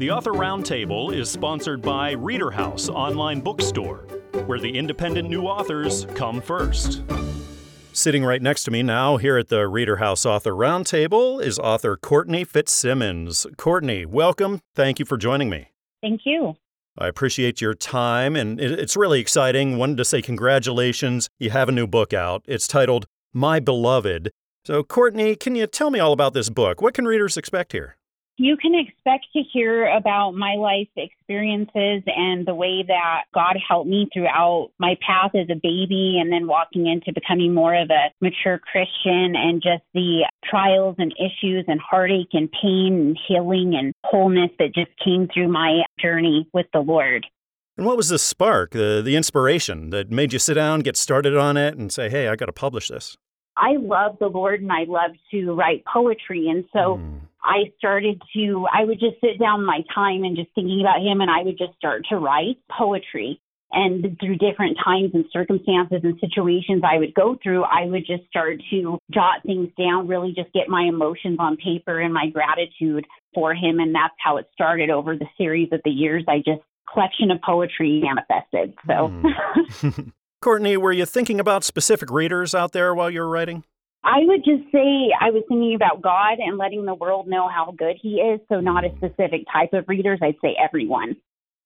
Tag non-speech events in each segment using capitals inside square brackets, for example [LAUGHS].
The Author Roundtable is sponsored by Reader House Online Bookstore, where the independent new authors come first. Sitting right next to me now here at the Reader House Author Roundtable is author Courtney Fitzsimmons. Courtney, welcome. Thank you for joining me. Thank you. I appreciate your time, and it's really exciting. Wanted to say congratulations. You have a new book out. It's titled My Beloved. So, Courtney, can you tell me all about this book? What can readers expect here? You can expect to hear about my life experiences and the way that God helped me throughout my path as a baby and then walking into becoming more of a mature Christian and just the trials and issues and heartache and pain and healing and wholeness that just came through my journey with the Lord. And what was the spark, the, the inspiration that made you sit down, get started on it, and say, hey, I got to publish this? I love the Lord and I love to write poetry. And so mm. I started to, I would just sit down my time and just thinking about Him and I would just start to write poetry. And through different times and circumstances and situations I would go through, I would just start to jot things down, really just get my emotions on paper and my gratitude for him. And that's how it started over the series of the years. I just collection of poetry manifested. So mm. [LAUGHS] Courtney, were you thinking about specific readers out there while you were writing? I would just say I was thinking about God and letting the world know how good He is. So, not a specific type of readers. I'd say everyone.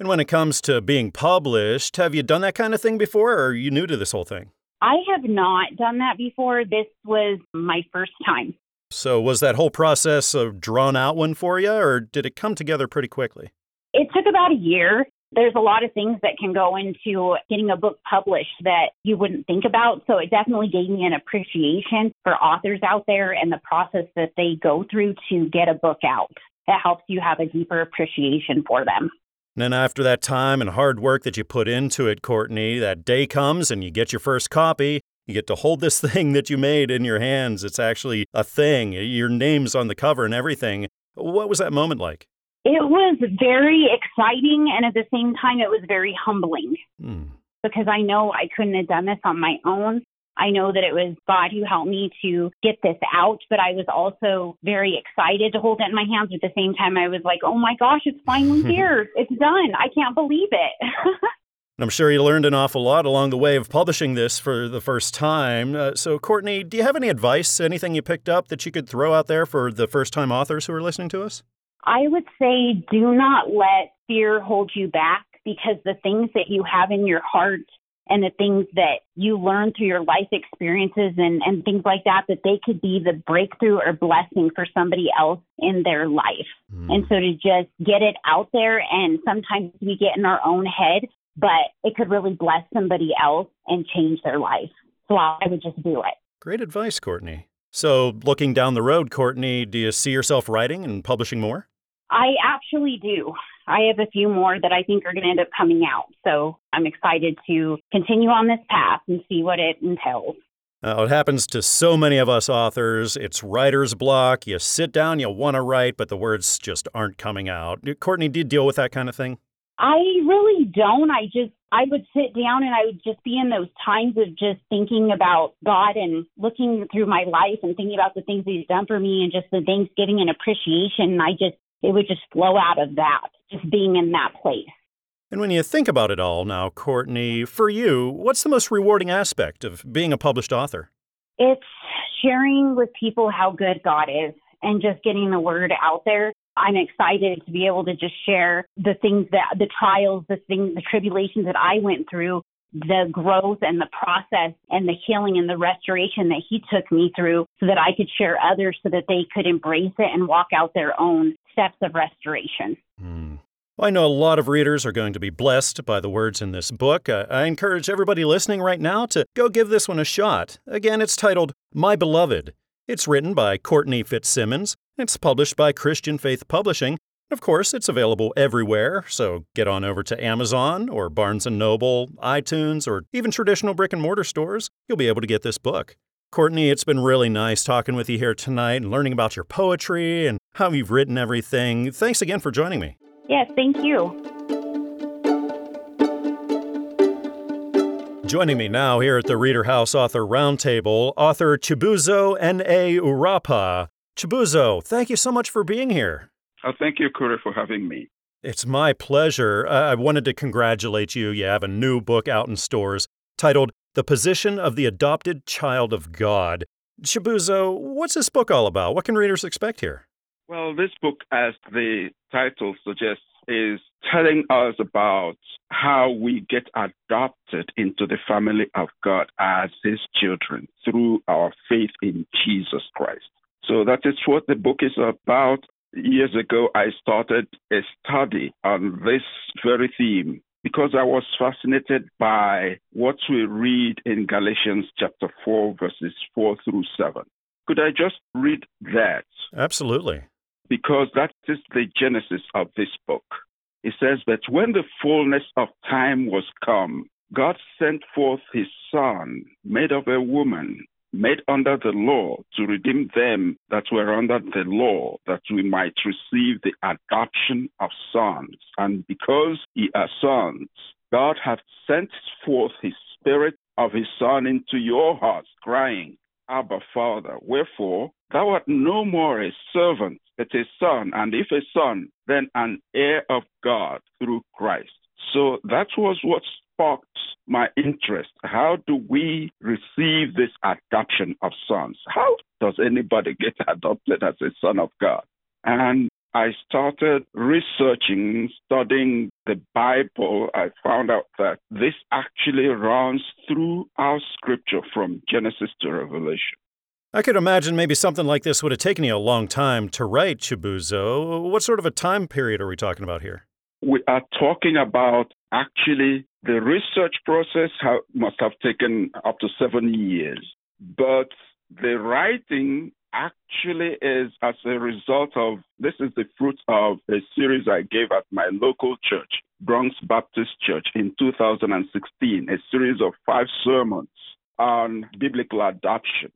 And when it comes to being published, have you done that kind of thing before, or are you new to this whole thing? I have not done that before. This was my first time. So, was that whole process a drawn out one for you, or did it come together pretty quickly? It took about a year there's a lot of things that can go into getting a book published that you wouldn't think about. So it definitely gave me an appreciation for authors out there and the process that they go through to get a book out. It helps you have a deeper appreciation for them. And then after that time and hard work that you put into it, Courtney, that day comes and you get your first copy. You get to hold this [LAUGHS] thing that you made in your hands. It's actually a thing. Your name's on the cover and everything. What was that moment like? It was very exciting, and at the same time, it was very humbling mm. because I know I couldn't have done this on my own. I know that it was God who helped me to get this out, but I was also very excited to hold it in my hands. At the same time, I was like, oh my gosh, it's finally [LAUGHS] here. it's done. I can't believe it. [LAUGHS] I'm sure you learned an awful lot along the way of publishing this for the first time. Uh, so, Courtney, do you have any advice, anything you picked up that you could throw out there for the first time authors who are listening to us? I would say do not let fear hold you back because the things that you have in your heart and the things that you learn through your life experiences and, and things like that, that they could be the breakthrough or blessing for somebody else in their life. Mm. And so to just get it out there, and sometimes we get in our own head, but it could really bless somebody else and change their life. So I would just do it. Great advice, Courtney. So, looking down the road, Courtney, do you see yourself writing and publishing more? I actually do. I have a few more that I think are going to end up coming out. So I'm excited to continue on this path and see what it entails. Uh, it happens to so many of us authors. It's writer's block. You sit down, you want to write, but the words just aren't coming out. Courtney, do you deal with that kind of thing? I really don't. I just, I would sit down and I would just be in those times of just thinking about God and looking through my life and thinking about the things He's done for me and just the Thanksgiving and appreciation. And I just it would just flow out of that, just being in that place. And when you think about it all now, Courtney, for you, what's the most rewarding aspect of being a published author? It's sharing with people how good God is and just getting the word out there. I'm excited to be able to just share the things that the trials, the things, the tribulations that I went through, the growth and the process and the healing and the restoration that he took me through so that I could share others so that they could embrace it and walk out their own steps of restoration. Mm. Well, I know a lot of readers are going to be blessed by the words in this book. Uh, I encourage everybody listening right now to go give this one a shot. Again, it's titled My Beloved. It's written by Courtney Fitzsimmons. It's published by Christian Faith Publishing. Of course, it's available everywhere, so get on over to Amazon or Barnes & Noble, iTunes, or even traditional brick and mortar stores. You'll be able to get this book. Courtney, it's been really nice talking with you here tonight and learning about your poetry and how you've written everything. Thanks again for joining me. Yes, thank you. Joining me now here at the Reader House Author Roundtable, author Chibuzo N.A. Urapa. Chibuzo, thank you so much for being here. Oh, thank you, Corey, for having me. It's my pleasure. I wanted to congratulate you. You have a new book out in stores titled the Position of the Adopted Child of God. Chibuzo, what's this book all about? What can readers expect here? Well, this book, as the title suggests, is telling us about how we get adopted into the family of God as His children through our faith in Jesus Christ. So that is what the book is about. Years ago, I started a study on this very theme because I was fascinated by what we read in Galatians chapter 4, verses 4 through 7. Could I just read that? Absolutely. Because that is the genesis of this book. It says that when the fullness of time was come, God sent forth his Son, made of a woman, made under the law to redeem them that were under the law, that we might receive the adoption of sons. And because ye are sons, God hath sent forth his Spirit of his Son into your hearts, crying, Abba, Father. Wherefore, thou art no more a servant, but a son, and if a son, then an heir of God through Christ. So that was what sparked my interest. How do we receive this adoption of sons? How does anybody get [LAUGHS] adopted as a son of God? And I started researching, studying the Bible. I found out that this actually runs through our scripture from Genesis to Revelation. I could imagine maybe something like this would have taken you a long time to write, Chibuzo. What sort of a time period are we talking about here? We are talking about actually the research process must have taken up to seven years, but the writing actually is as a result of this is the fruit of a series I gave at my local church, Bronx Baptist Church, in 2016, a series of five sermons on biblical adoption.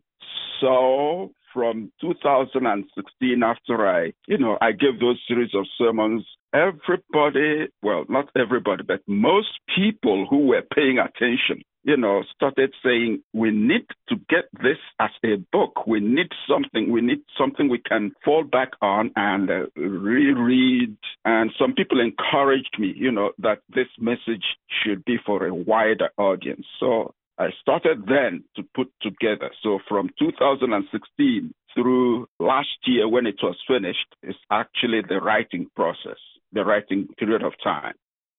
So from 2016, after I, you know, I gave those series of sermons, everybody, well, not everybody, but most people who were paying attention, you know, started saying, we need to get this as a book. We need something. We need something we can fall back on and uh, reread. And some people encouraged me, you know, that this message should be for a wider audience. So I started then to put together. So from 2016 through last year when it was finished is actually the writing process, the writing period of time.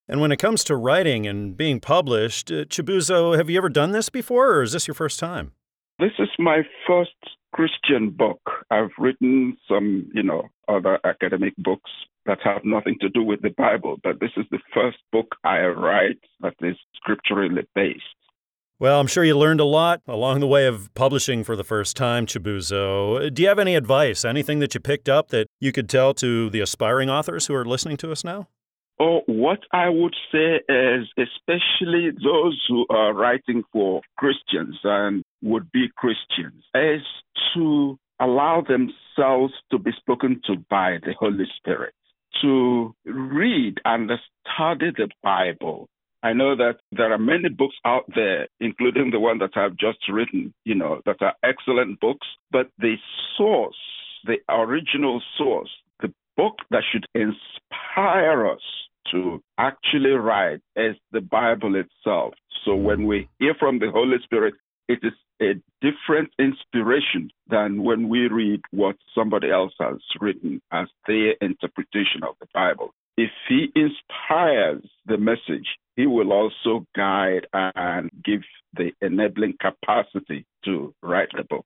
And when it comes to writing and being published, uh, Chibuzo, have you ever done this before or is this your first time? This is my first Christian book. I've written some, you know, other academic books that have nothing to do with the Bible, but this is the first book I write that is scripturally based. Well, I'm sure you learned a lot along the way of publishing for the first time, Chibuzo. Do you have any advice, anything that you picked up that you could tell to the aspiring authors who are listening to us now? Oh, what I would say is, especially those who are writing for Christians and would be Christians, is to allow themselves to be spoken to by the Holy Spirit, to read and study the Bible, I know that there are many books out there, including the one that I've just written, you know, that are excellent books, but the source, the original source, the book that should inspire us to actually write is the Bible itself. So when we hear from the Holy Spirit, it is a different inspiration than when we read what somebody else has written as their interpretation of the Bible. If he inspires the message, he will also guide and give the enabling capacity to write the book.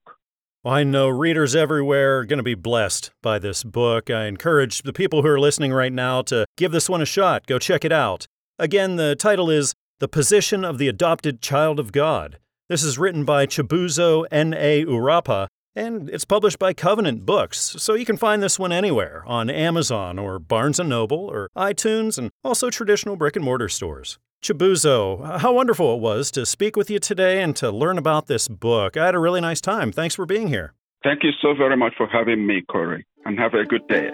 Well, I know readers everywhere are going to be blessed by this book. I encourage the people who are listening right now to give this one a shot. Go check it out. Again, the title is The Position of the Adopted Child of God. This is written by Chibuzo N.A. Urapa And it's published by Covenant Books, so you can find this one anywhere on Amazon or Barnes & Noble or iTunes and also traditional brick and mortar stores. Chibuzo, how wonderful it was to speak with you today and to learn about this book. I had a really nice time. Thanks for being here. Thank you so very much for having me, Corey, and have a good day.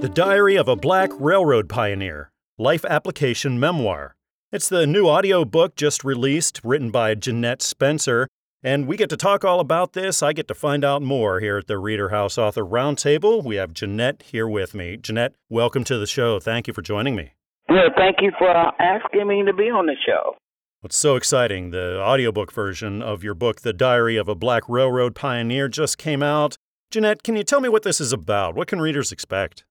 The Diary of a Black Railroad Pioneer Life Application Memoir. It's the new audio book just released, written by Jeanette Spencer. And we get to talk all about this. I get to find out more here at the Reader House Author Roundtable. We have Jeanette here with me. Jeanette, welcome to the show. Thank you for joining me. Well, thank you for asking me to be on the show. What's so exciting? The audiobook version of your book, The Diary of a Black Railroad Pioneer, just came out. Jeanette, can you tell me what this is about? What can readers expect?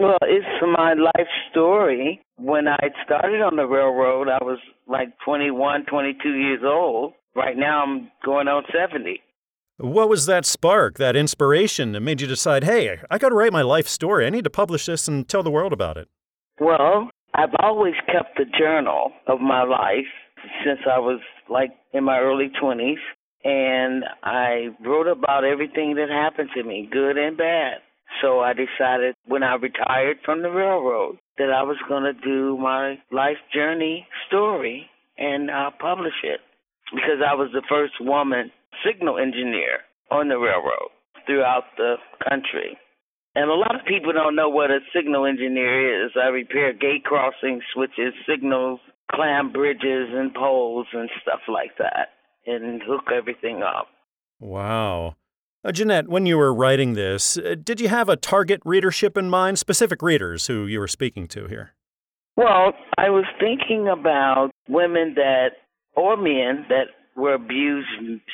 Well, it's my life story. When I started on the railroad, I was like 21, 22 years old. Right now, I'm going on 70. What was that spark, that inspiration that made you decide, hey, I got to write my life story. I need to publish this and tell the world about it? Well, I've always kept a journal of my life since I was like in my early 20s. And I wrote about everything that happened to me, good and bad. So I decided when I retired from the railroad that I was going to do my life journey story and uh, publish it because I was the first woman signal engineer on the railroad throughout the country. And a lot of people don't know what a signal engineer is. I repair gate crossings, switches, signals, clamp bridges and poles and stuff like that and hook everything up. Wow. Uh, Jeanette, when you were writing this, uh, did you have a target readership in mind, specific readers who you were speaking to here? Well, I was thinking about women that, or men that were abused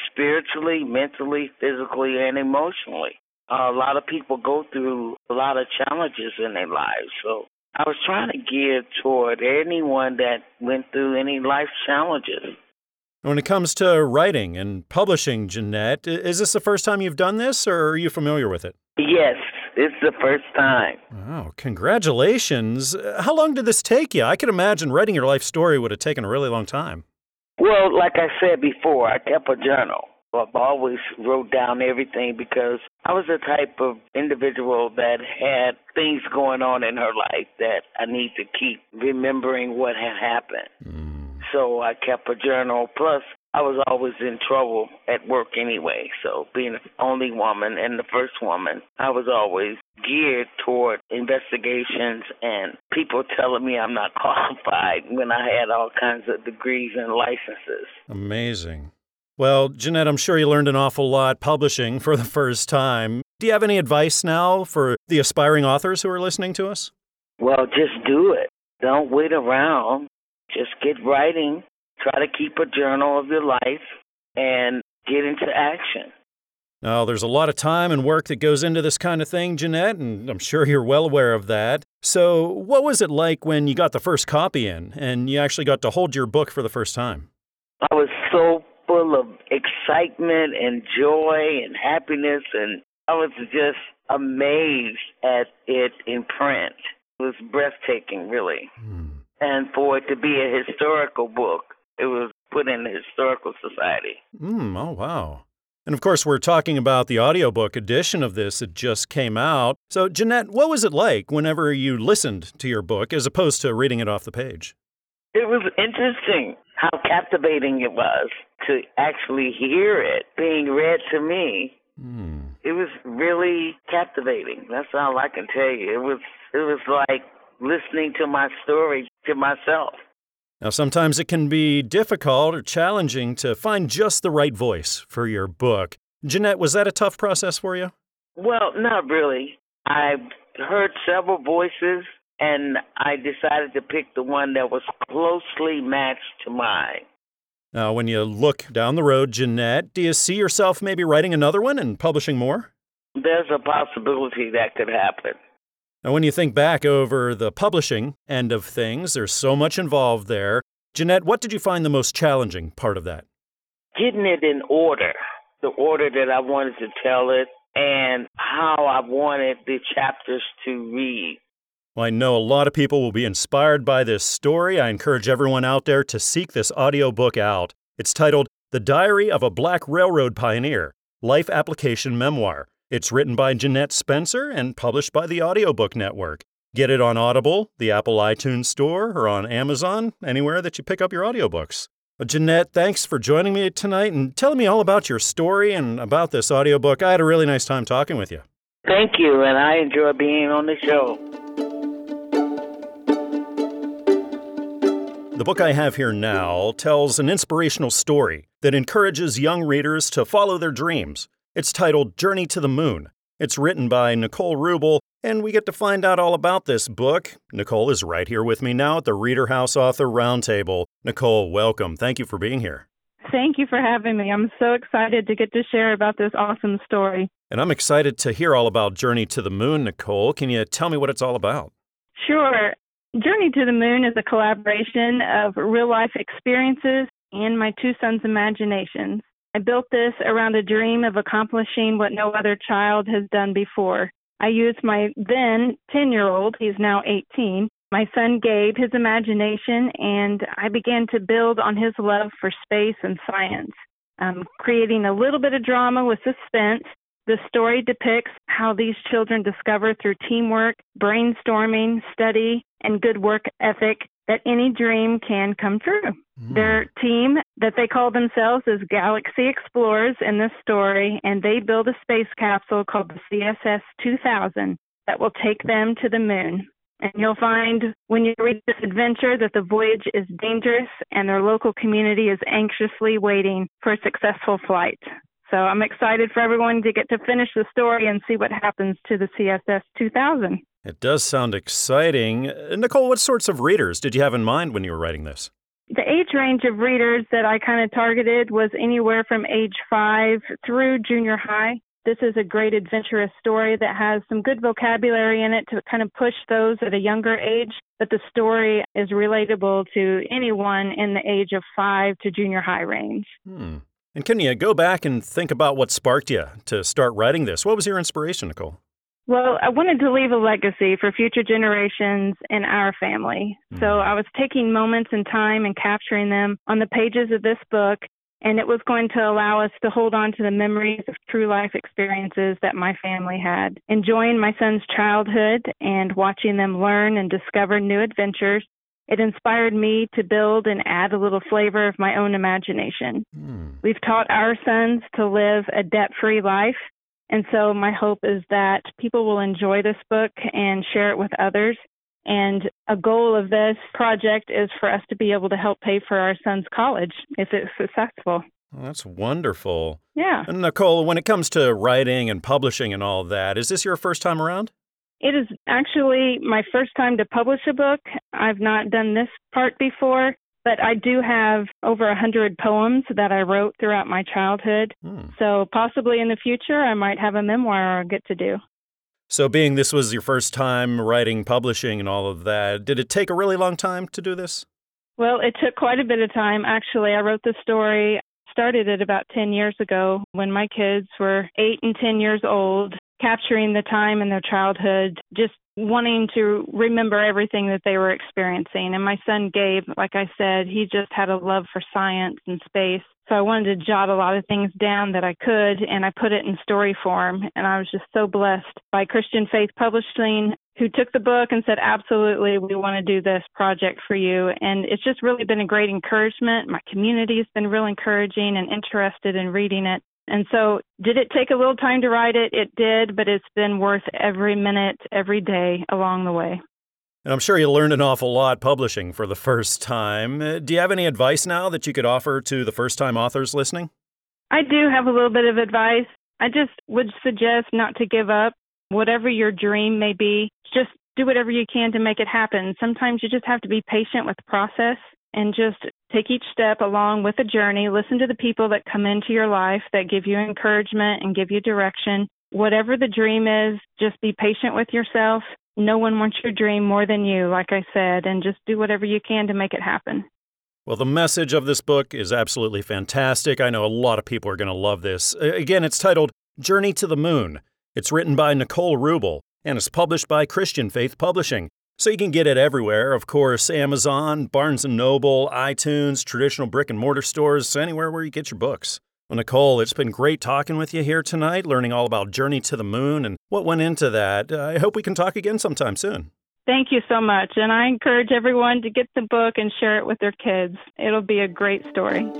spiritually, mentally, physically, and emotionally. Uh, a lot of people go through a lot of challenges in their lives. So I was trying to gear toward anyone that went through any life challenges. When it comes to writing and publishing, Jeanette, is this the first time you've done this or are you familiar with it? Yes, it's the first time. Oh, congratulations. How long did this take you? I can imagine writing your life story would have taken a really long time. Well, like I said before, I kept a journal. I've always wrote down everything because I was the type of individual that had things going on in her life that I need to keep remembering what had happened. Mm so I kept a journal. Plus, I was always in trouble at work anyway. So, being the only woman and the first woman, I was always geared toward investigations and people telling me I'm not [LAUGHS] qualified when I had all kinds of degrees and licenses. Amazing. Well, Jeanette, I'm sure you learned an awful lot publishing for the first time. Do you have any advice now for the aspiring authors who are listening to us? Well, just do it. Don't wait around. Just get writing. Try to keep a journal of your life and get into action. Now, there's a lot of time and work that goes into this kind of thing, Jeanette, and I'm sure you're well aware of that. So, what was it like when you got the first copy in and you actually got to hold your book for the first time? I was so full of excitement and joy and happiness, and I was just amazed at it in print. It was breathtaking, really. Hmm and for it to be a historical book. It was put in the Historical Society. Mm, oh, wow. And of course, we're talking about the audiobook edition of this that just came out. So, Jeanette, what was it like whenever you listened to your book as opposed to reading it off the page? It was interesting how captivating it was to actually hear it being read to me. Mm. It was really captivating. That's all I can tell you. It was it was like listening to my story to myself. Now, sometimes it can be difficult or challenging to find just the right voice for your book. Jeanette, was that a tough process for you? Well, not really. I've heard several voices, and I decided to pick the one that was closely matched to mine. Now, when you look down the road, Jeanette, do you see yourself maybe writing another one and publishing more? There's a possibility that could happen. Now, when you think back over the publishing end of things, there's so much involved there. Jeanette, what did you find the most challenging part of that? Getting it in order, the order that I wanted to tell it, and how I wanted the chapters to read. Well, I know a lot of people will be inspired by this story. I encourage everyone out there to seek this audiobook out. It's titled The Diary of a Black Railroad Pioneer, Life Application Memoir. It's written by Jeanette Spencer and published by the Audiobook Network. Get it on Audible, the Apple iTunes Store, or on Amazon, anywhere that you pick up your audiobooks. Well, Jeanette, thanks for joining me tonight and telling me all about your story and about this audiobook. I had a really nice time talking with you. Thank you, and I enjoy being on the show. The book I have here now tells an inspirational story that encourages young readers to follow their dreams. It's titled Journey to the Moon. It's written by Nicole Rubel, and we get to find out all about this book. Nicole is right here with me now at the Reader House Author Roundtable. Nicole, welcome. Thank you for being here. Thank you for having me. I'm so excited to get to share about this awesome story. And I'm excited to hear all about Journey to the Moon, Nicole. Can you tell me what it's all about? Sure. Journey to the Moon is a collaboration of real life experiences and my two sons' imaginations. I built this around a dream of accomplishing what no other child has done before. I used my then 10 year old, he's now 18, my son Gabe, his imagination, and I began to build on his love for space and science, um, creating a little bit of drama with suspense. The story depicts how these children discover through teamwork, brainstorming, study, and good work ethic that any dream can come true. Mm. Their team that they call themselves is Galaxy Explorers in this story, and they build a space capsule called the CSS 2000 that will take them to the moon. And you'll find when you read this adventure that the voyage is dangerous and their local community is anxiously waiting for a successful flight. So I'm excited for everyone to get to finish the story and see what happens to the CSS 2000. It does sound exciting. Nicole, what sorts of readers did you have in mind when you were writing this? The age range of readers that I kind of targeted was anywhere from age five through junior high. This is a great adventurous story that has some good vocabulary in it to kind of push those at a younger age, but the story is relatable to anyone in the age of five to junior high range. Hmm. And can you go back and think about what sparked you to start writing this? What was your inspiration, Nicole? Well, I wanted to leave a legacy for future generations in our family. Mm-hmm. So I was taking moments in time and capturing them on the pages of this book, and it was going to allow us to hold on to the memories of true life experiences that my family had. Enjoying my son's childhood and watching them learn and discover new adventures it inspired me to build and add a little flavor of my own imagination. Mm. We've taught our sons to live a debt free life. And so my hope is that people will enjoy this book and share it with others. And a goal of this project is for us to be able to help pay for our son's college if it's successful. Well, that's wonderful. Yeah. And Nicole, when it comes to writing and publishing and all that, is this your first time around? It is actually my first time to publish a book. I've not done this part before, but I do have over a hundred poems that I wrote throughout my childhood. Hmm. So possibly in the future, I might have a memoir I'll get to do. So, being this was your first time writing, publishing, and all of that, did it take a really long time to do this? Well, it took quite a bit of time. Actually, I wrote the story, started it about 10 years ago when my kids were 8 and 10 years old capturing the time in their childhood, just wanting to remember everything that they were experiencing. And my son Gabe, like I said, he just had a love for science and space. So I wanted to jot a lot of things down that I could, and I put it in story form. And I was just so blessed by Christian Faith Publishing, who took the book and said, Absolutely, we want to do this project for you. And it's just really been a great encouragement. My community has been real encouraging and interested in reading it. And so, did it take a little time to write it? It did, but it's been worth every minute, every day along the way. And I'm sure you learned an awful lot publishing for the first time. Uh, do you have any advice now that you could offer to the first time authors listening? I do have a little bit of advice. I just would suggest not to give up. Whatever your dream may be, just do whatever you can to make it happen. Sometimes you just have to be patient with the process and just take each step along with the journey. Listen to the people that come into your life that give you encouragement and give you direction. Whatever the dream is, just be patient with yourself. No one wants your dream more than you, like I said, and just do whatever you can to make it happen. Well, the message of this book is absolutely fantastic. I know a lot of people are going to love this. Again, it's titled Journey to the Moon. It's written by Nicole Rubel and is published by Christian Faith Publishing. So you can get it everywhere. Of course, Amazon, Barnes & Noble, iTunes, traditional brick and mortar stores, anywhere where you get your books. Well, Nicole, it's been great talking with you here tonight, learning all about Journey to the Moon and what went into that. I hope we can talk again sometime soon. Thank you so much. And I encourage everyone to get the book and share it with their kids. It'll be a great story.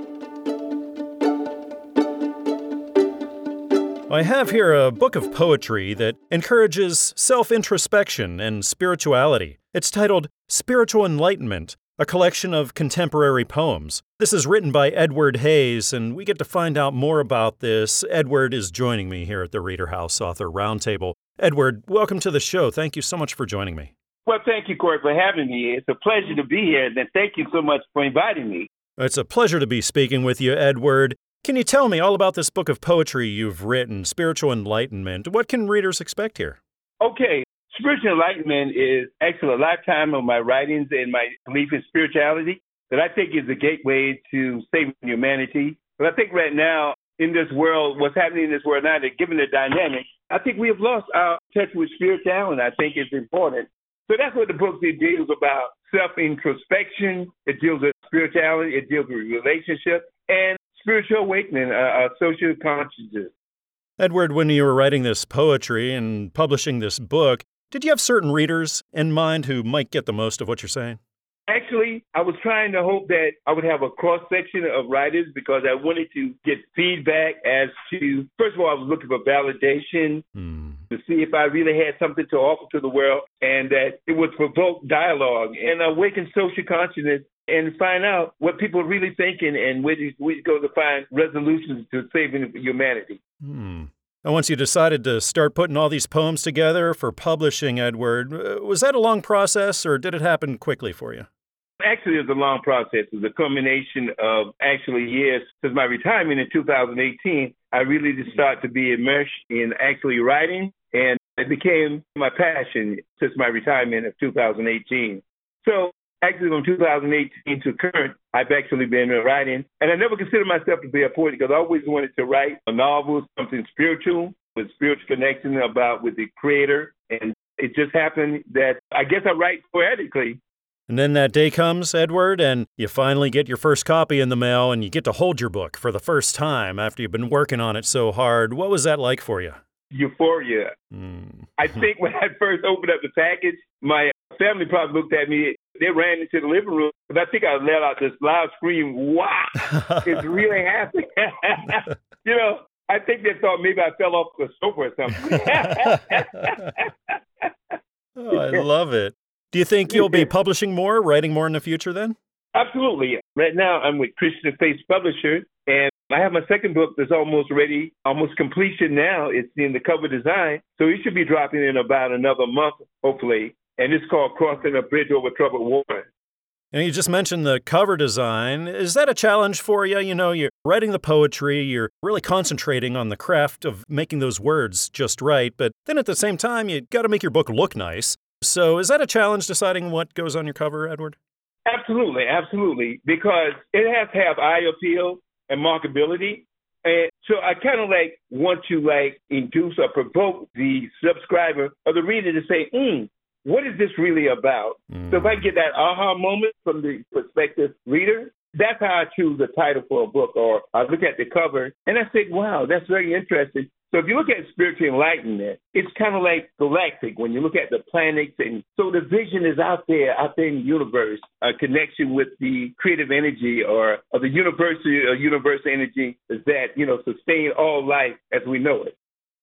I have here a book of poetry that encourages self introspection and spirituality. It's titled Spiritual Enlightenment, a collection of contemporary poems. This is written by Edward Hayes, and we get to find out more about this. Edward is joining me here at the Reader House Author Roundtable. Edward, welcome to the show. Thank you so much for joining me. Well, thank you, Corey, for having me. It's a pleasure to be here, and thank you so much for inviting me. It's a pleasure to be speaking with you, Edward. Can you tell me all about this book of poetry you've written, Spiritual Enlightenment? What can readers expect here? Okay. Spiritual enlightenment is actually a lifetime of my writings and my belief in spirituality that I think is a gateway to saving humanity. But I think right now, in this world, what's happening in this world now, that given the dynamic, I think we have lost our touch with spirituality. I think it's important. So that's what the book deals about self introspection. It deals with spirituality. It deals with relationships. And spiritual awakening, uh, social consciousness. Edward, when you were writing this poetry and publishing this book, did you have certain readers in mind who might get the most of what you're saying? Actually, I was trying to hope that I would have a cross section of writers because I wanted to get feedback as to, first of all, I was looking for validation mm. to see if I really had something to offer to the world and that it would provoke dialogue and awaken social consciousness and find out what people are really thinking and where we go to find resolutions to saving humanity. Hmm. And once you decided to start putting all these poems together for publishing, Edward, uh, was that a long process or did it happen quickly for you? Actually, it was a long process. It was a culmination of actually years since my retirement in 2018. I really just started to be immersed in actually writing, and it became my passion since my retirement of 2018. So actually from 2018 to current, I've actually been writing, and I never considered myself to be a poet because I always wanted to write a novel, something spiritual, with spiritual connection about with the creator. And it just happened that I guess I write poetically. And then that day comes, Edward, and you finally get your first copy in the mail and you get to hold your book for the first time after you've been working on it so hard. What was that like for you? Euphoria. Mm. I think when I first opened up the package, my family probably looked at me they ran into the living room. But I think I let out this loud scream, wow, [LAUGHS] it's really happening. [LAUGHS] you know, I think they thought maybe I fell off the sofa or something. [LAUGHS] oh, I love it. Do you think you'll be publishing more, writing more in the future then? Absolutely. Right now, I'm with Christian Faith Publishers, and I have my second book that's almost ready, almost completion now. It's in the cover design. So it should be dropping in about another month, hopefully and it's called Crossing a Bridge Over Troubled Water. And you just mentioned the cover design. Is that a challenge for you? You know, you're writing the poetry, you're really concentrating on the craft of making those words just right, but then at the same time, you got to make your book look nice. So is that a challenge deciding what goes on your cover, Edward? Absolutely, absolutely, because it has to have eye appeal and markability. And so I kind of like want to like induce or provoke the subscriber or the reader to say, mm, what is this really about? Mm. So if I get that aha moment from the prospective reader, that's how I choose a title for a book, or I look at the cover and I say, wow, that's very interesting. So if you look at spiritual enlightenment, it's kind of like galactic when you look at the planets. And so the vision is out there, out there in the universe, a connection with the creative energy or, or the universal, or universal energy that, you know, sustain all life as we know it.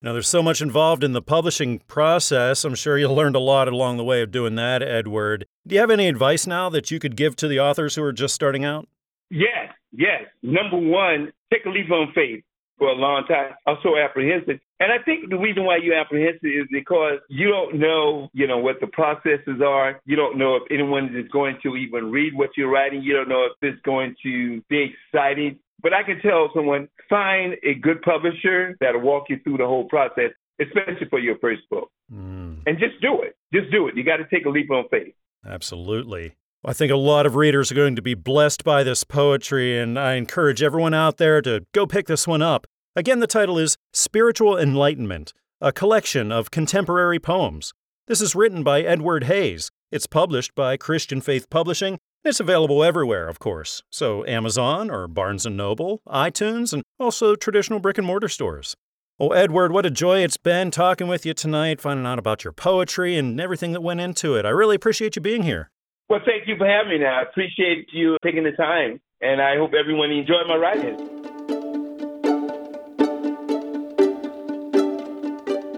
Now, there's so much involved in the publishing process. I'm sure you learned a lot along the way of doing that, Edward. Do you have any advice now that you could give to the authors who are just starting out? Yes, yes. Number one, take a leap on faith for a long time. I'm so apprehensive. And I think the reason why you're apprehensive is because you don't know, you know, what the processes are. You don't know if anyone is going to even read what you're writing. You don't know if it's going to be exciting. But I can tell someone find a good publisher that'll walk you through the whole process, especially for your first book. Mm. And just do it. Just do it. You got to take a leap on faith. Absolutely. I think a lot of readers are going to be blessed by this poetry, and I encourage everyone out there to go pick this one up. Again, the title is Spiritual Enlightenment, a collection of contemporary poems. This is written by Edward Hayes. It's published by Christian Faith Publishing. It's available everywhere, of course. So Amazon or Barnes & Noble, iTunes, and also traditional brick and mortar stores. Oh, Edward, what a joy it's been talking with you tonight, finding out about your poetry and everything that went into it. I really appreciate you being here. Well, thank you for having me. I appreciate you taking the time, and I hope everyone enjoyed my writing.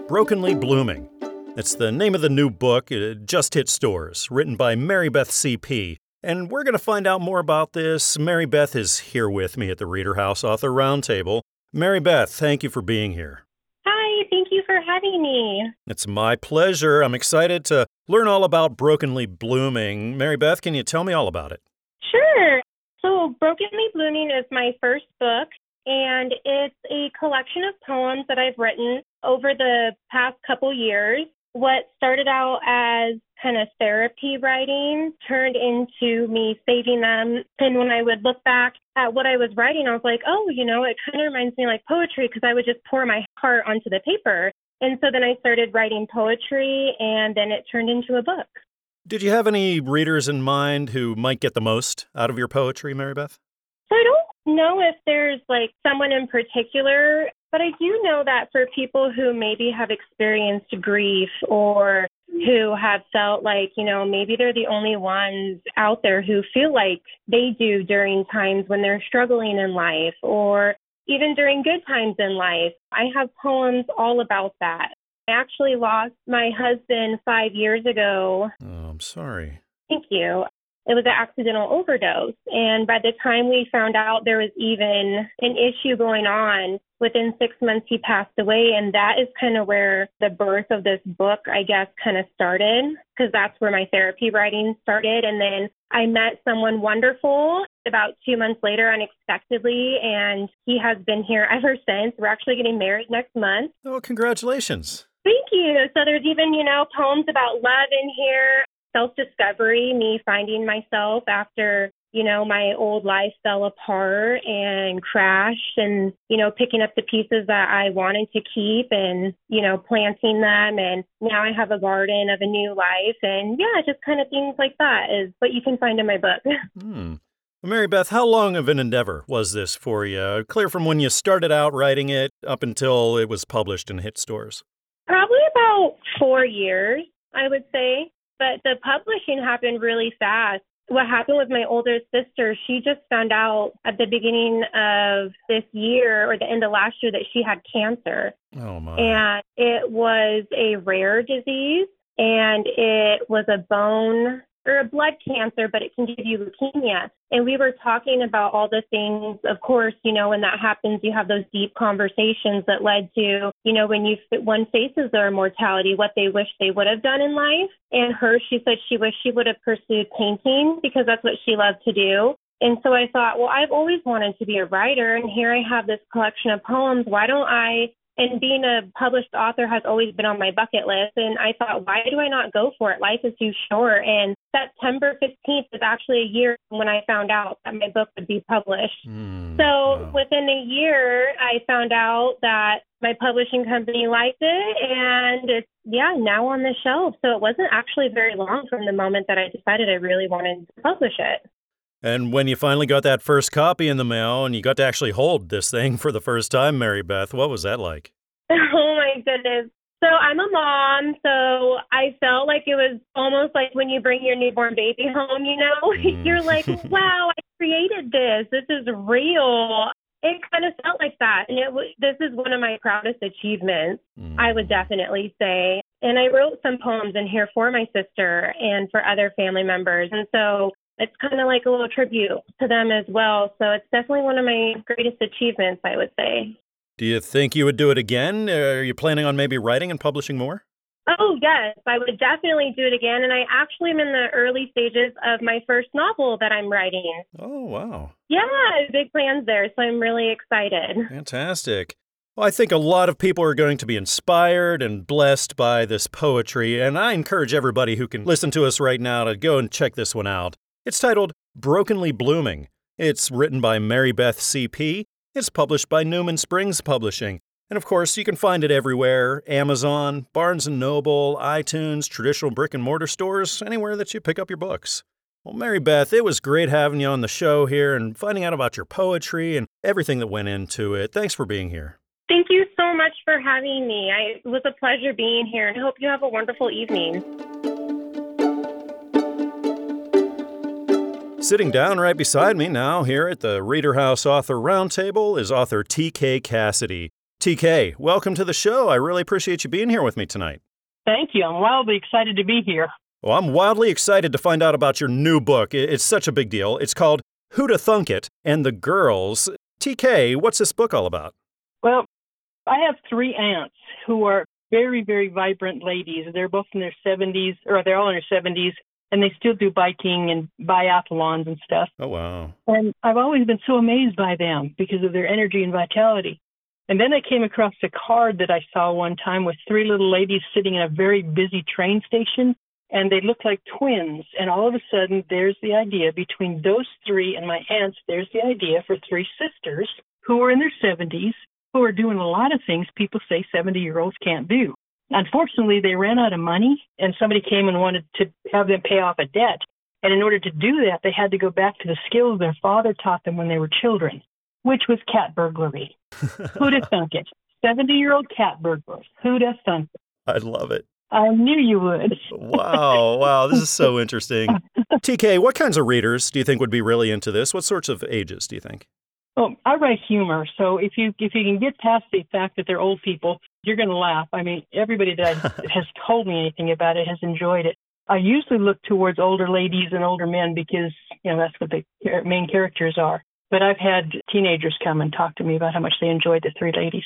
Brokenly Blooming. It's the name of the new book. It just hit stores, written by Mary Beth C.P. And we're going to find out more about this. Mary Beth is here with me at the Reader House Author Roundtable. Mary Beth, thank you for being here. Hi, thank you for having me. It's my pleasure. I'm excited to learn all about Brokenly Blooming. Mary Beth, can you tell me all about it? Sure. So, Brokenly Blooming is my first book, and it's a collection of poems that I've written over the past couple years. What started out as kind of therapy writing turned into me saving them. And when I would look back at what I was writing, I was like, oh, you know, it kind of reminds me like poetry because I would just pour my heart onto the paper. And so then I started writing poetry, and then it turned into a book. Did you have any readers in mind who might get the most out of your poetry, Mary Beth? So I don't know if there's like someone in particular. But I do know that for people who maybe have experienced grief or who have felt like, you know, maybe they're the only ones out there who feel like they do during times when they're struggling in life or even during good times in life. I have poems all about that. I actually lost my husband five years ago. Oh, I'm sorry. Thank you it was an accidental overdose. And by the time we found out there was even an issue going on, within six months he passed away. And that is kind of where the birth of this book, I guess, kind of started, because that's where my therapy writing started. And then I met someone wonderful about two months later unexpectedly, and he has been here [LAUGHS] ever since. We're actually getting married next month. Oh, congratulations. Thank you. So there's even, you know, poems about love in here self discovery, me finding myself after, you know, my old life fell apart and crashed and, you know, picking up the pieces that I wanted to keep and, you know, planting them. And now I have a garden of a new life. And yeah, just kind of things like that is what you can find in my book. [LAUGHS] Hmm. Mary Beth, how long of an endeavor was this for you? Clear from when you started out writing it up until it was published and hit stores? Probably about four years, I would say. But the publishing happened really fast. What happened with my older sister, she just found out at the beginning of this year or the end of last year that she had cancer. Oh, my. And it was a rare disease and it was a bone or a blood cancer, but it can give you leukemia. And we were talking about all the things. Of course, you know, when that happens, you have those deep conversations that led to, you know, when you one faces their mortality, what they wish they would have done in life. And her, she said she wished she would have pursued painting because that's what she loved to do. And so I thought, well, I've always wanted to be a writer, and here I have this collection of poems. Why don't I and being a published author has always been on my bucket list. And I thought, why do I not go for it? Life is too short. And September 15th is actually a year when I found out that my book would be published. Mm, so wow. within a year, I found out that my publishing company liked it. And it's, yeah, now on the shelf. So it wasn't actually very long from the moment that I decided I really wanted to publish it. And when you finally got that first copy in the mail and you got to actually hold this thing for the first time, Mary Beth, what was that like? [LAUGHS] Oh my goodness. So I'm a mom, so I felt like it was almost like when you bring your newborn baby home, you know? [LAUGHS] Mm. You're like, [LAUGHS] wow, I created this. This is real. It kind of felt like that. And it w- this is one of my proudest achievements, mm. I would definitely say. And I wrote some poems in here for my sister and for other family members. And so it's kind of like a little tribute to them as well. So it's definitely one of my greatest achievements, I would say. Do you think you would do it again? Are you planning on maybe writing and publishing more? Oh, yes, I would definitely do it again. And I actually am in the early stages of my first novel that I'm writing. Oh, wow. Yeah, big plans there. So I'm really excited. Fantastic. Well, I think a lot of people are going to be inspired and blessed by this poetry, and I encourage everybody who can listen to us right now to go and check this one out. It's titled Brokenly Blooming. It's written by Mary Beth C.P. It's published by Newman Springs Publishing. And of course, you can find it everywhere Amazon, Barnes & Noble, iTunes, traditional brick and mortar stores, anywhere that you pick up your books. Well, Mary Beth, it was great having you on the show here and finding out about your poetry and everything that went into it. Thanks for being here. Thank you so much for having me. I, it was a pleasure being here and I hope you have a wonderful evening. Sitting down right beside me now here at the Reader House Author Roundtable is author TK Cassidy. TK, welcome to the show. I really appreciate you being here with me tonight. Thank you. I'm wildly excited to be here. Well, I'm wildly excited to find out about your new book. It's such a big deal. It's called Who'da Thunk It and the Girls. TK, what's this book all about? Well, I have three aunts who are very, very vibrant ladies. They're both in their 70s, or they're all in their 70s, and they still do biking and biathlons and stuff. Oh, wow. And I've always been so amazed by them because of their energy and vitality. And then I came across a card that I saw one time with three little ladies sitting in a very busy train station, and they looked like twins. And all of a sudden, there's the idea between those three and my aunts, there's the idea for three sisters who are in their 70s, who are doing a lot of things people say 70 year olds can't do. Unfortunately, they ran out of money, and somebody came and wanted to have them pay off a debt. And in order to do that, they had to go back to the skills their father taught them when they were children, which was cat burglary. [LAUGHS] Who'd have thunk it? 70 year old cat burglar. Who'd have thunk it? I love it. I knew you would. wow, wow, this is so interesting. [LAUGHS] TK, what kinds of readers do you think would be really into this? What sorts of ages do you think? Oh, I write humor, so if you if you can get past the fact that they're old people, you're going to laugh. I mean, everybody that [LAUGHS] has told me anything about it has enjoyed it. I usually look towards older ladies and older men because you know that's what the main characters are. But I've had teenagers come and talk to me about how much they enjoyed the three ladies.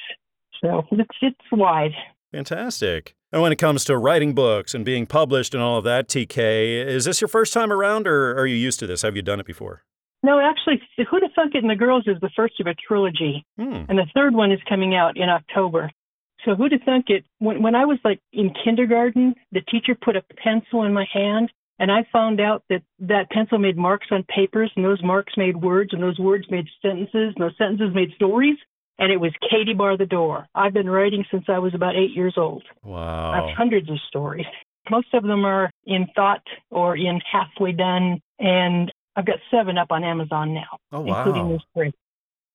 So it's it's wide. Fantastic. And when it comes to writing books and being published and all of that, TK, is this your first time around or are you used to this? Have you done it before? No, actually, Who'da Thunk It and the Girls is the first of a trilogy, Hmm. and the third one is coming out in October. So Who'da Thunk It? When when I was like in kindergarten, the teacher put a pencil in my hand, and I found out that that pencil made marks on papers, and those marks made words, and those words made sentences, and those sentences made stories. And it was Katie Bar the Door. I've been writing since I was about eight years old. Wow, I have hundreds of stories. Most of them are in thought or in halfway done, and I've got seven up on Amazon now, Oh, including wow. these three.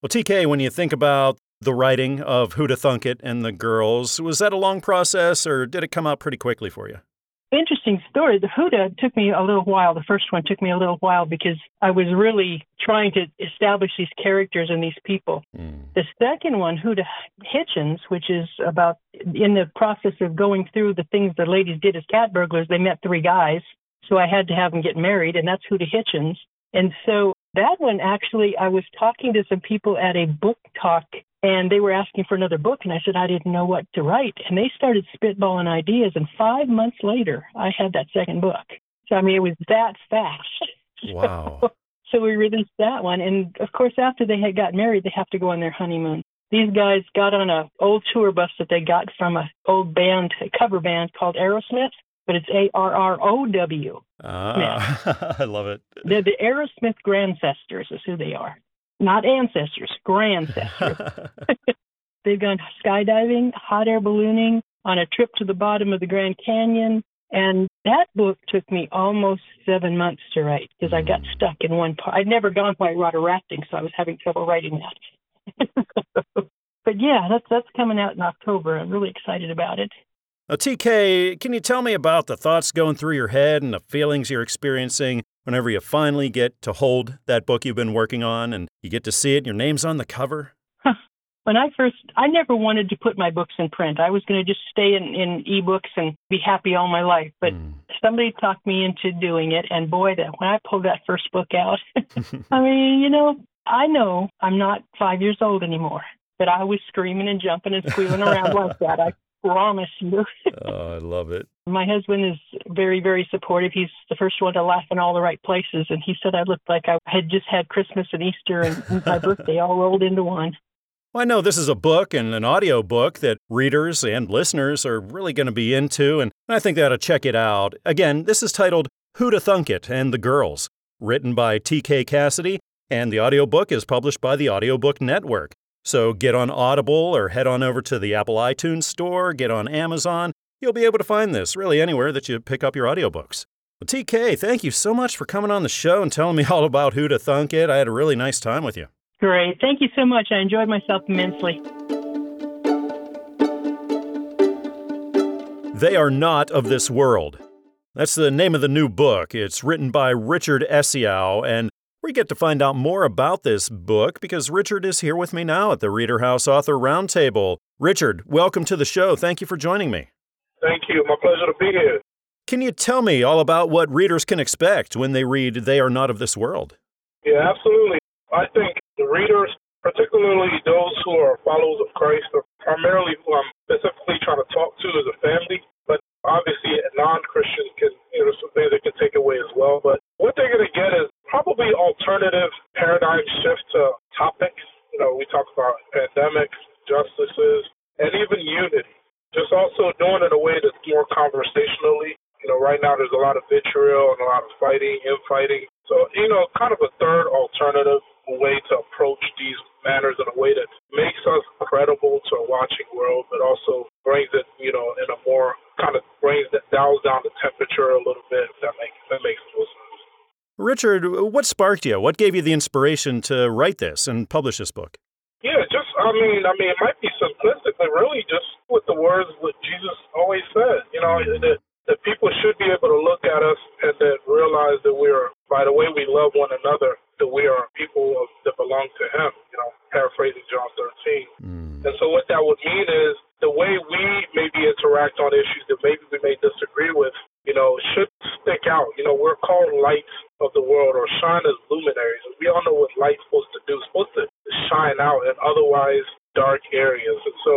Well, TK, when you think about the writing of Who'da Thunk It and the Girls, was that a long process or did it come out pretty quickly for you? Interesting story. The Who'da took me a little while. The first one took me a little while because I was really trying to establish these characters and these people. Hmm. The second one, Who'da Hitchens, which is about in the process of going through the things the ladies did as cat burglars, they met three guys. So I had to have them get married, and that's Who'da Hitchens. And so that one, actually, I was talking to some people at a book talk, and they were asking for another book, and I said I didn't know what to write. And they started spitballing ideas, and five months later, I had that second book. So, I mean, it was that fast. [LAUGHS] Wow. So we released that one, and of course, after they had got married, they have to go on their honeymoon. These guys got on a old tour bus that they got from a old band, a cover band called Arrowsmith, but it's A R R O W. Ah, [LAUGHS] I love it. They're the Arrowsmith Grandcestors, is who they are. Not ancestors, grandcestors. [LAUGHS] They've gone skydiving, hot air ballooning, on a trip to the bottom of the Grand Canyon. And that book took me almost seven months to write because I got mm. stuck in one part. I'd never gone white water rafting, so I was having trouble writing that. [LAUGHS] but yeah, that's that's coming out in October. I'm really excited about it. Now, TK, can you tell me about the thoughts going through your head and the feelings you're experiencing whenever you finally get to hold that book you've been working on and you get to see it your name's on the cover? when I first, I never wanted to put my books in print. I was going to just stay in, in ebooks and be happy all my life. But Hmm. somebody talked me into doing it. And boy, that when I pulled that first book out, [LAUGHS] [LAUGHS] I mean, you know, I know I'm not five years old anymore, but I was screaming and jumping and squealing around like that. I promise you. [LAUGHS] oh, I love it. My husband is very, very supportive. He's the first one to laugh in all the right places. And he said I looked like I had just had Christmas and Easter and [LAUGHS] my birthday all rolled into one. Well, I know this is a book and an audio book that readers and listeners are really going to be into, and I think they ought to check it out. Again, this is titled Who'da Thunk It and the Girls, written by T.K. Cassidy, and the audiobook is published by the Audiobook Network. So get on Audible or head on over to the Apple iTunes Store, get on Amazon. You'll be able to find this really anywhere that you pick up your audiobooks. Well, TK, thank you so much for coming on the show and telling me [LAUGHS] all about Who'da Thunk It. I had a really nice time with you. Great. Thank you so much. I enjoyed myself immensely. They Are Not of This World. That's the name of the new book. It's written by Richard Essieau, and we get to find out more about this book because Richard is here with me now at the Reader House Author Roundtable. Richard, welcome to the show. Thank you for joining me. Thank you. My pleasure to be here. Can you tell me all about what readers can expect when they read They Are Not of This World? Yeah, absolutely. I think the readers, particularly those who are followers of Christ, are primarily who I'm specifically trying to talk to as a family, but obviously non-Christians can, you know, some things they can take away as well. But what they're going to get is probably alternative paradigm shift to topics. You know, we talk about pandemics, justices, and even unity. Just also doing it in a way that's more conversationally. You know, right now there's a lot of vitriol and a lot of fighting, infighting. So, you know, kind of a third alternative way to approach these matters in a way that makes us credible to a watching world, but also brings it, you know, in a more kind of brings that dials down the temperature a little bit. If that makes that makes. Richard, what sparked you? What gave you the inspiration to write this and publish this book? Yeah, just I mean, I mean, it might be simplistic, but really just with the words what Jesus always said. You know, that that people should be able to look at us and that realize that we are, by the way we love one another, that we are people of, that belong to Him. You know, paraphrasing John 13. Mm. And so what that would mean is the way we maybe interact on issues that maybe we may disagree with, you know, should stick out. You know, we're called lights of the world or shine as luminaries. We all know what light's supposed to do. It's supposed to shine out in otherwise dark areas. And so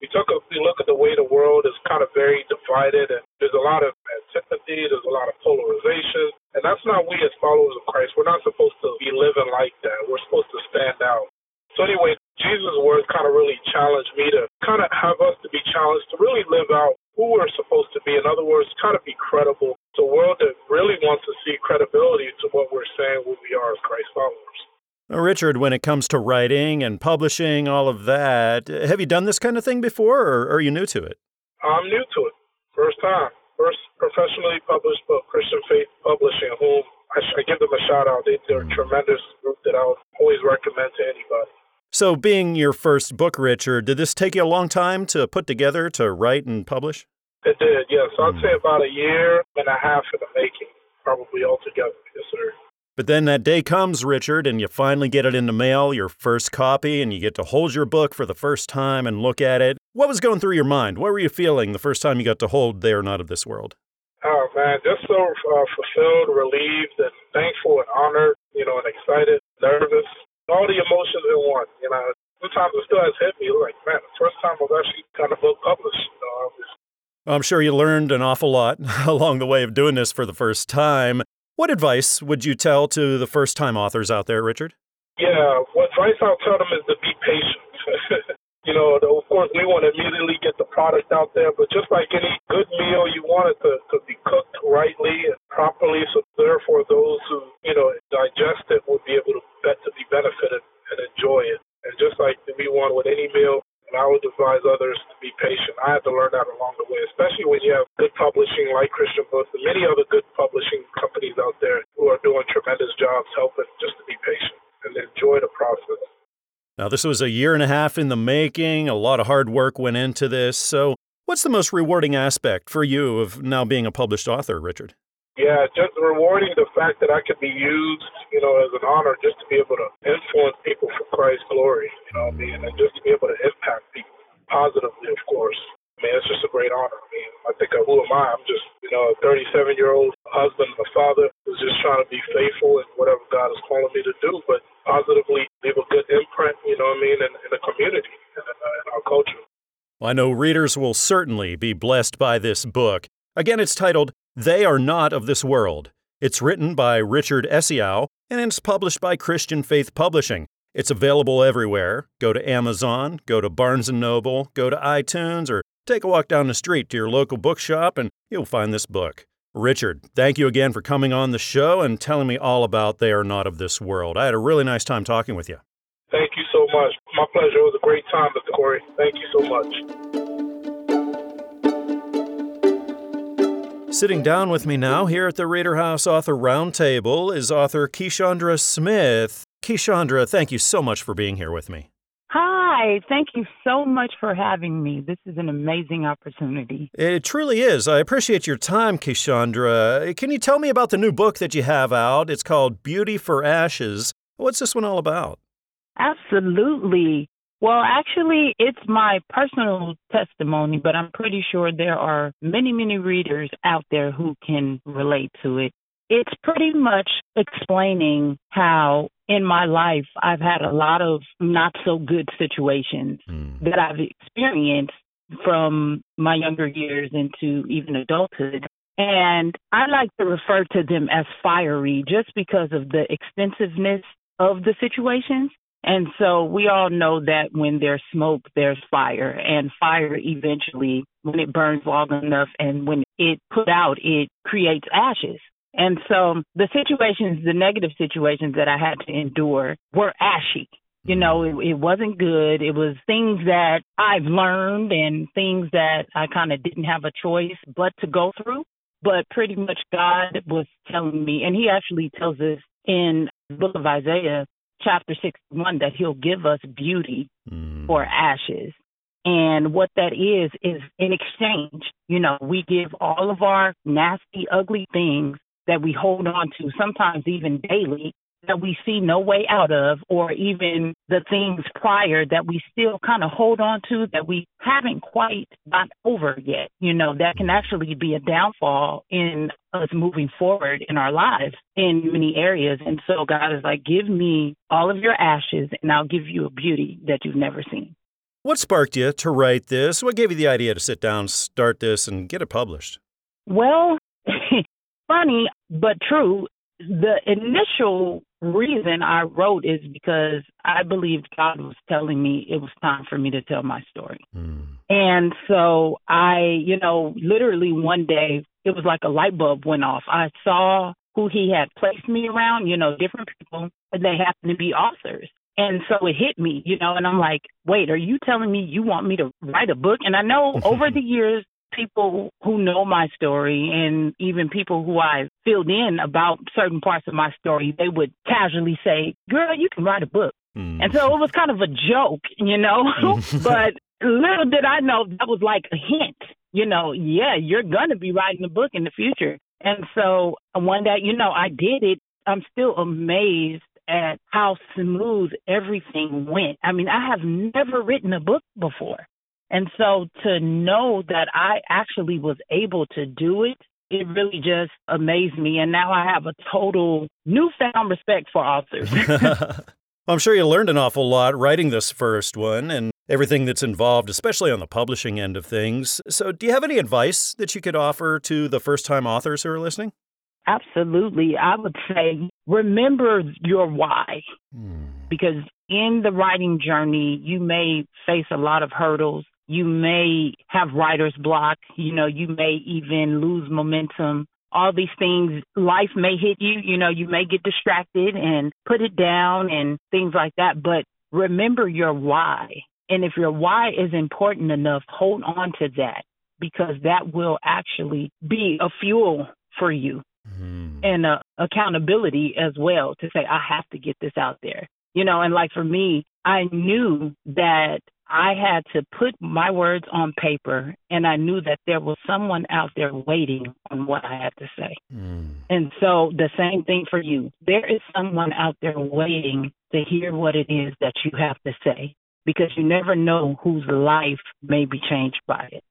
we took a we look at the way the world is kind of very divided and there's a lot of antipathy, there's a lot of polarization. And that's not we as followers of Christ. We're not supposed to be living like that. We're supposed to stand out. So anyway, Jesus' words kind of really challenged me to kind of have us to be challenged to really live out who we're supposed to be. In other words, kind of be credible a world that really wants to see credibility to what we're saying who we are as Christ followers. Richard, when it comes to writing and publishing, all of that, have you done this kind of thing before, or are you new to it? I'm new to it. First time. First professionally published book, Christian Faith Publishing, whom I, I give them a shout out. They, they're a mm. tremendous group that I would always recommend to anybody. So, being your first book, Richard, did this take you a long time to put together, to write and publish? It did, yes. I'd say about a year and a half in the making, probably altogether. Yes, sir. But then that day comes, Richard, and you finally get it in the mail, your first copy, and you get to hold your book for the first time and look at it. What was going through your mind? What were you feeling the first time you got to hold They Are Not of This World? Oh, man, just so uh, fulfilled, relieved, and thankful and honored, you know, and excited, nervous, all the emotions in one. You know, sometimes it still has hit me like, man, the first time I've actually got a book published. You know, I'm sure you learned an awful lot [LAUGHS] along the way of doing this for the first time. What advice would you tell to the first time authors out there, Richard? Yeah, what advice I'll tell them is to be patient. [LAUGHS] you know, of course, we want to immediately get the product out there, but just like any good meal, you want it to, to be cooked rightly and properly. So, therefore, those who, you know, digest it will be able to, to be benefited and enjoy it. And just like we want with any meal, and I would advise others to be patient. I had to learn that along the way, especially when you have good publishing like Christian Books and many other good publishing companies out there who are doing tremendous jobs helping just to be patient and enjoy the process. Now, this was a year and a half in the making. A lot of hard work went into this. So, what's the most rewarding aspect for you of now being a published author, Richard? Yeah, just rewarding the fact that I could be used, you know, as an honor just to be able to influence people for Christ's glory, you know what I mean, and just to be able to impact people positively, of course. I mean, it's just a great honor. I mean, I think of who am I? I'm just, you know, a 37 year old husband and a father who's just trying to be faithful in whatever God is calling me to do, but positively leave a good imprint, you know what I mean, in, in the community and in, uh, in our culture. Well, I know readers will certainly be blessed by this book. Again, it's titled they Are Not of This World. It's written by Richard Essieau and it's published by Christian Faith Publishing. It's available everywhere. Go to Amazon, go to Barnes & Noble, go to iTunes, or take a walk down the street to your local bookshop and you'll find this book. Richard, thank you again for coming on the show and telling me all about They Are Not of This World. I had a really nice time talking with you. Thank you so much. My pleasure. It was a great time, Mr. Corey. Thank you so much. Sitting down with me now here at the Reader House Author Roundtable is author Keshaundra Smith. Keshaundra, thank you so much for being here with me. Hi, thank you so much for having me. This is an amazing opportunity. It truly is. I appreciate your time, Keshaundra. Can you tell me about the new book that you have out? It's called Beauty for Ashes. What's this one all about? Absolutely. Well, actually, it's my personal testimony, but I'm pretty sure there are many, many readers out there who can relate to it. It's pretty much explaining how in my life I've had a lot of not so good situations mm. that I've experienced from my younger years into even adulthood. And I like to refer to them as fiery just because of the extensiveness of the situations. And so we all know that when there's smoke, there's fire, and fire eventually, when it burns long enough and when it put out, it creates ashes. And so the situations, the negative situations that I had to endure were ashy. You know, it, it wasn't good. It was things that I've learned and things that I kind of didn't have a choice but to go through. But pretty much God was telling me, and He actually tells us in the book of Isaiah, chapter 61, that He'll give us beauty mm. for ashes. And what that is, is in exchange, you know, we give all of our nasty, ugly things that we hold on to, sometimes even daily, that we see no way out of, or even the things prior that we still kind of hold on to that we haven't quite got over yet, you know, that can actually be a downfall in us moving forward in our lives in many areas. And so God is like, give me all of your ashes and I'll give you a beauty that you've never seen. What sparked you to write this? What gave you the idea to sit down, start this, and get it published? Well, [LAUGHS] funny but true. The initial reason I wrote is because I believed God was telling me it was time for me to tell my story. Mm. And so I, you know, literally one day it was like a light bulb went off. I saw who he had placed me around, you know, different people, and they happened to be authors. And so it hit me, you know, and I'm like, wait, are you telling me you want me to write a book? And I know [LAUGHS] over the years, people who know my story and even people who I filled in about certain parts of my story, they would casually say, Girl, you can write a book. Mm. And so it was kind of a joke, you know, [LAUGHS] [LAUGHS] but little did I know that was like a hint, you know, yeah, you're going to be writing a book in the future. And so one day, you know, I did it. I'm still amazed at how smooth everything went. I mean, I have never written a book before. And so to know that I actually was able to do it, it really just amazed me. And now I have a total newfound respect for authors. [LAUGHS] [LAUGHS] I'm sure you learned an awful lot writing this first one and everything that's involved, especially on the publishing end of things. So, do you have any advice that you could offer to the first time authors who are listening? Absolutely. I would say remember your why. Hmm. Because in the writing journey, you may face a lot of hurdles you may have writer's block. You know, you may even lose momentum. All these things, life may hit you. You know, you may get distracted and put it down and things like that. But remember your why. And if your why is important enough, hold on to that because that will actually be a fuel for you mm. and a accountability as well to say, I have to get this out there. You know, and like for me, I knew that I had to put my words on paper, and I knew that there was someone out there waiting on what I had to say. Mm. And so, the same thing for you. There is someone out there waiting to hear what it is that you have to say because you never know whose life may be changed by it.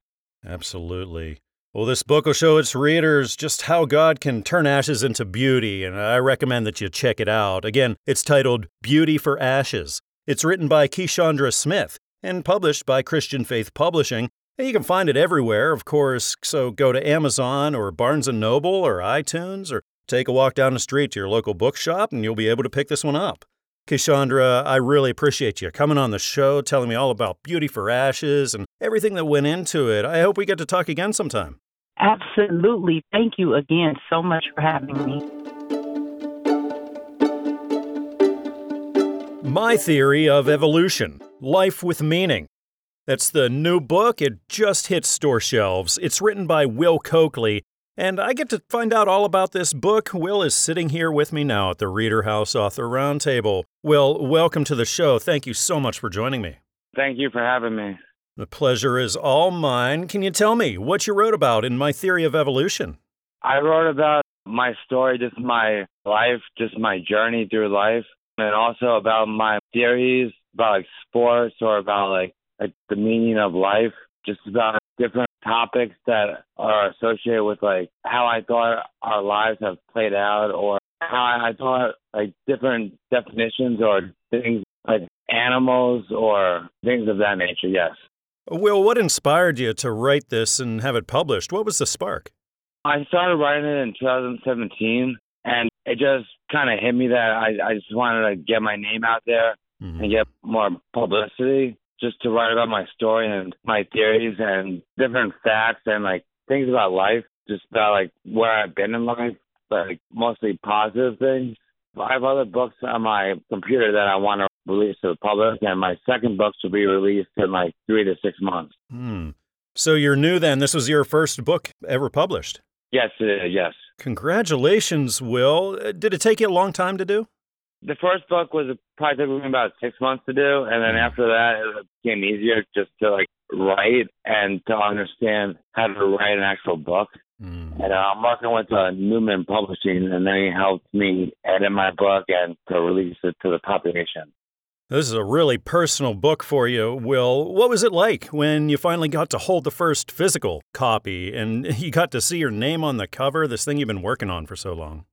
Absolutely. Well, this book will show its readers just how God can turn ashes into beauty, and I recommend that you check it out. Again, it's titled Beauty for Ashes. It's written by Keshaundra Smith and published by Christian Faith Publishing. And you can find it everywhere, of course, so go to Amazon or Barnes & Noble or iTunes or take a walk down the street to your local bookshop and you'll be able to pick this one up. Keshaundra, I really appreciate you coming on the show, telling me all about Beauty for Ashes and everything that went into it. I hope we get to talk again sometime. Absolutely. Thank you again so much for having me. My Theory of Evolution Life with Meaning. That's the new book. It just hit store shelves. It's written by Will Coakley, and I get to find out all about this book. Will is sitting here with me now at the Reader House Author Roundtable. Will, welcome to the show. Thank you so much for joining me. Thank you for having me. The pleasure is all mine. Can you tell me what you wrote about in My Theory of Evolution? I wrote about my story, just my life, just my journey through life, and also about my theories about like sports or about like, like the meaning of life, just about different topics that are associated with like how I thought our lives have played out or how I thought like different definitions or things like animals or things of that nature, yes. Will, what inspired you to write this and have it published? What was the spark? I started writing it in 2017, and it just kind of hit me that I, I just wanted to get my name out there mm-hmm. and get more publicity, just to write about my story and my theories and different facts and like things about life, just about like where I've been in life, like mostly positive things. I have other books on my computer that I want to release to the public, and my second book will be released in like three to six months. Hmm. So you're new then. This was your first book ever published. Yes, uh, yes. Congratulations, Will. Uh, did it take you a long time to do? The first book was probably took me about six months to do, and then after that, it became easier just to like write and to understand how to write an actual book. Mm. And uh, I'm working with uh, Newman Publishing, and they helped me edit my book and to release it to the population. This is a really personal book for you, Will. What was it like when you finally got to hold the first physical copy and [LAUGHS] you got to see your name on the cover, this thing you've been working on for so long?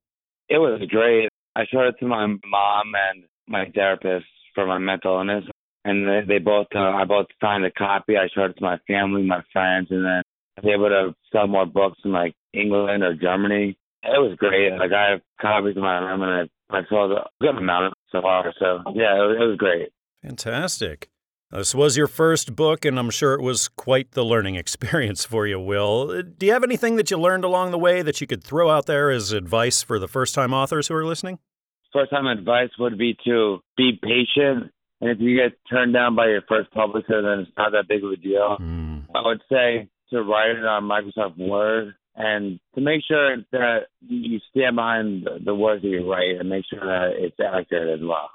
It was great. I showed it to my mom and my therapist for my mental illness, and they, both, uh, I both signed a copy. I showed it to my family, my friends, and then I was able to sell more books in like England or Germany. It was great. Like I have copies in my room, and I I saw a good amount so far. So yeah, it was, it was great. Fantastic. This was your first book, and I'm sure it was quite the learning [LAUGHS] experience for you, Will. Do you have anything that you learned along the way that you could throw out there as advice for the first time authors who are listening? First time advice would be to be patient. And if you get turned down by your first publisher, then it's not that big of a deal. Mm. I would say to write it on Microsoft Word and to make sure that you stand behind the words that you write and make sure that it's accurate as well.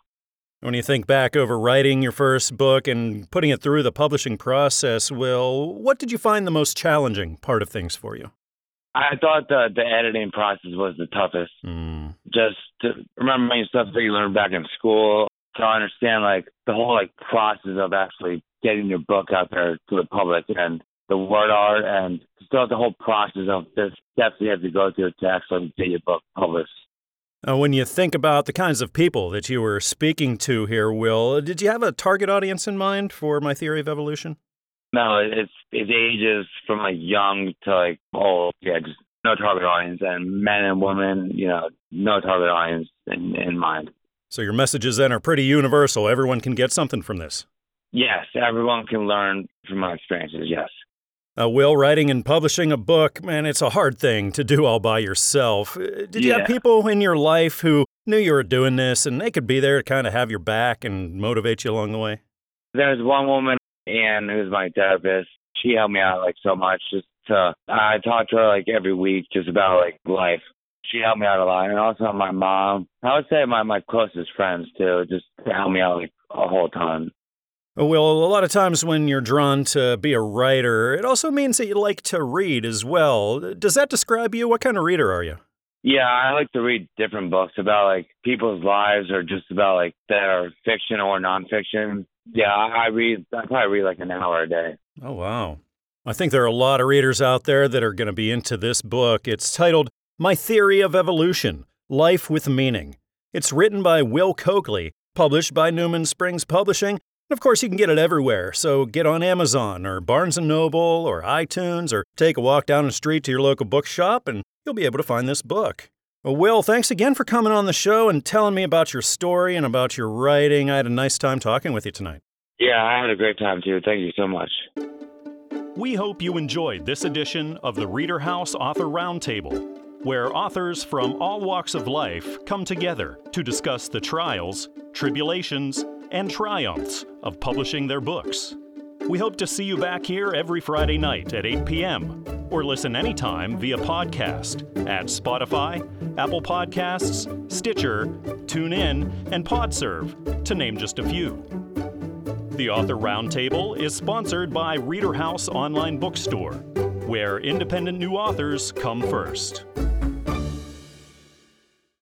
When you think back over writing your first book and putting it through the publishing process, Will, what did you find the most challenging part of things for you? I thought the the editing process was the toughest. Mm. Just to remember stuff that you learned back in school, to understand like the whole like process of actually getting your book out there to the public and the word art and start the whole process of the steps you have to go through to actually get your book published. Uh, when you think about the kinds of people that you were speaking to here, Will, did you have a target audience in mind for my theory of evolution? No, it's it ages from like young to like old. Yeah, just no target audience, and men and women, you know, no target audience in, in mind. So your messages then are pretty universal. Everyone can get something from this. Yes, everyone can learn from my experiences. Yes. Uh, Will, writing and publishing a book, man, it's a hard thing to do all by yourself. Uh, did you have people in your life who knew you were doing this and they could be there to kind of have your back and motivate you along the way? There's one woman, Anne, who's my therapist. She helped me out like so much. Just to, I talked to her like every week just about like life. She helped me out a lot, and also my mom. I would say my my closest friends too, just to help me out like a whole ton. Well, a lot of times when you're drawn to be a writer, it also means that you like to read as well. Does that describe you? What kind of reader are you? Yeah, I like to read different books about like people's lives or just about like that are fiction or nonfiction. Yeah, I read, I probably read like an hour a day. Oh, wow. I think there are a lot of readers out there that are going to be into this book. It's titled My Theory of Evolution Life with Meaning. It's written by Will Coakley, published by Newman Springs Publishing, of course, you can get it everywhere, so get on Amazon or Barnes & Noble or iTunes or take a walk down the street to your local bookshop and you'll be able to find this book. Well, Will, thanks again for coming on the show and telling me about your story and about your writing. I had a nice time talking with you tonight. Yeah, I had a great time too. Thank you so much. We hope you enjoyed this edition of the Reader House Author Roundtable, where authors from all walks of life come together to discuss the trials, tribulations, and triumphs of publishing their books. We hope to see you back here every Friday night at 8 p.m. or listen anytime via podcast at Spotify, Apple Podcasts, Stitcher, TuneIn, and Podserve, to name just a few. The Author Roundtable is sponsored by Reader House Online Bookstore, where independent new authors come first.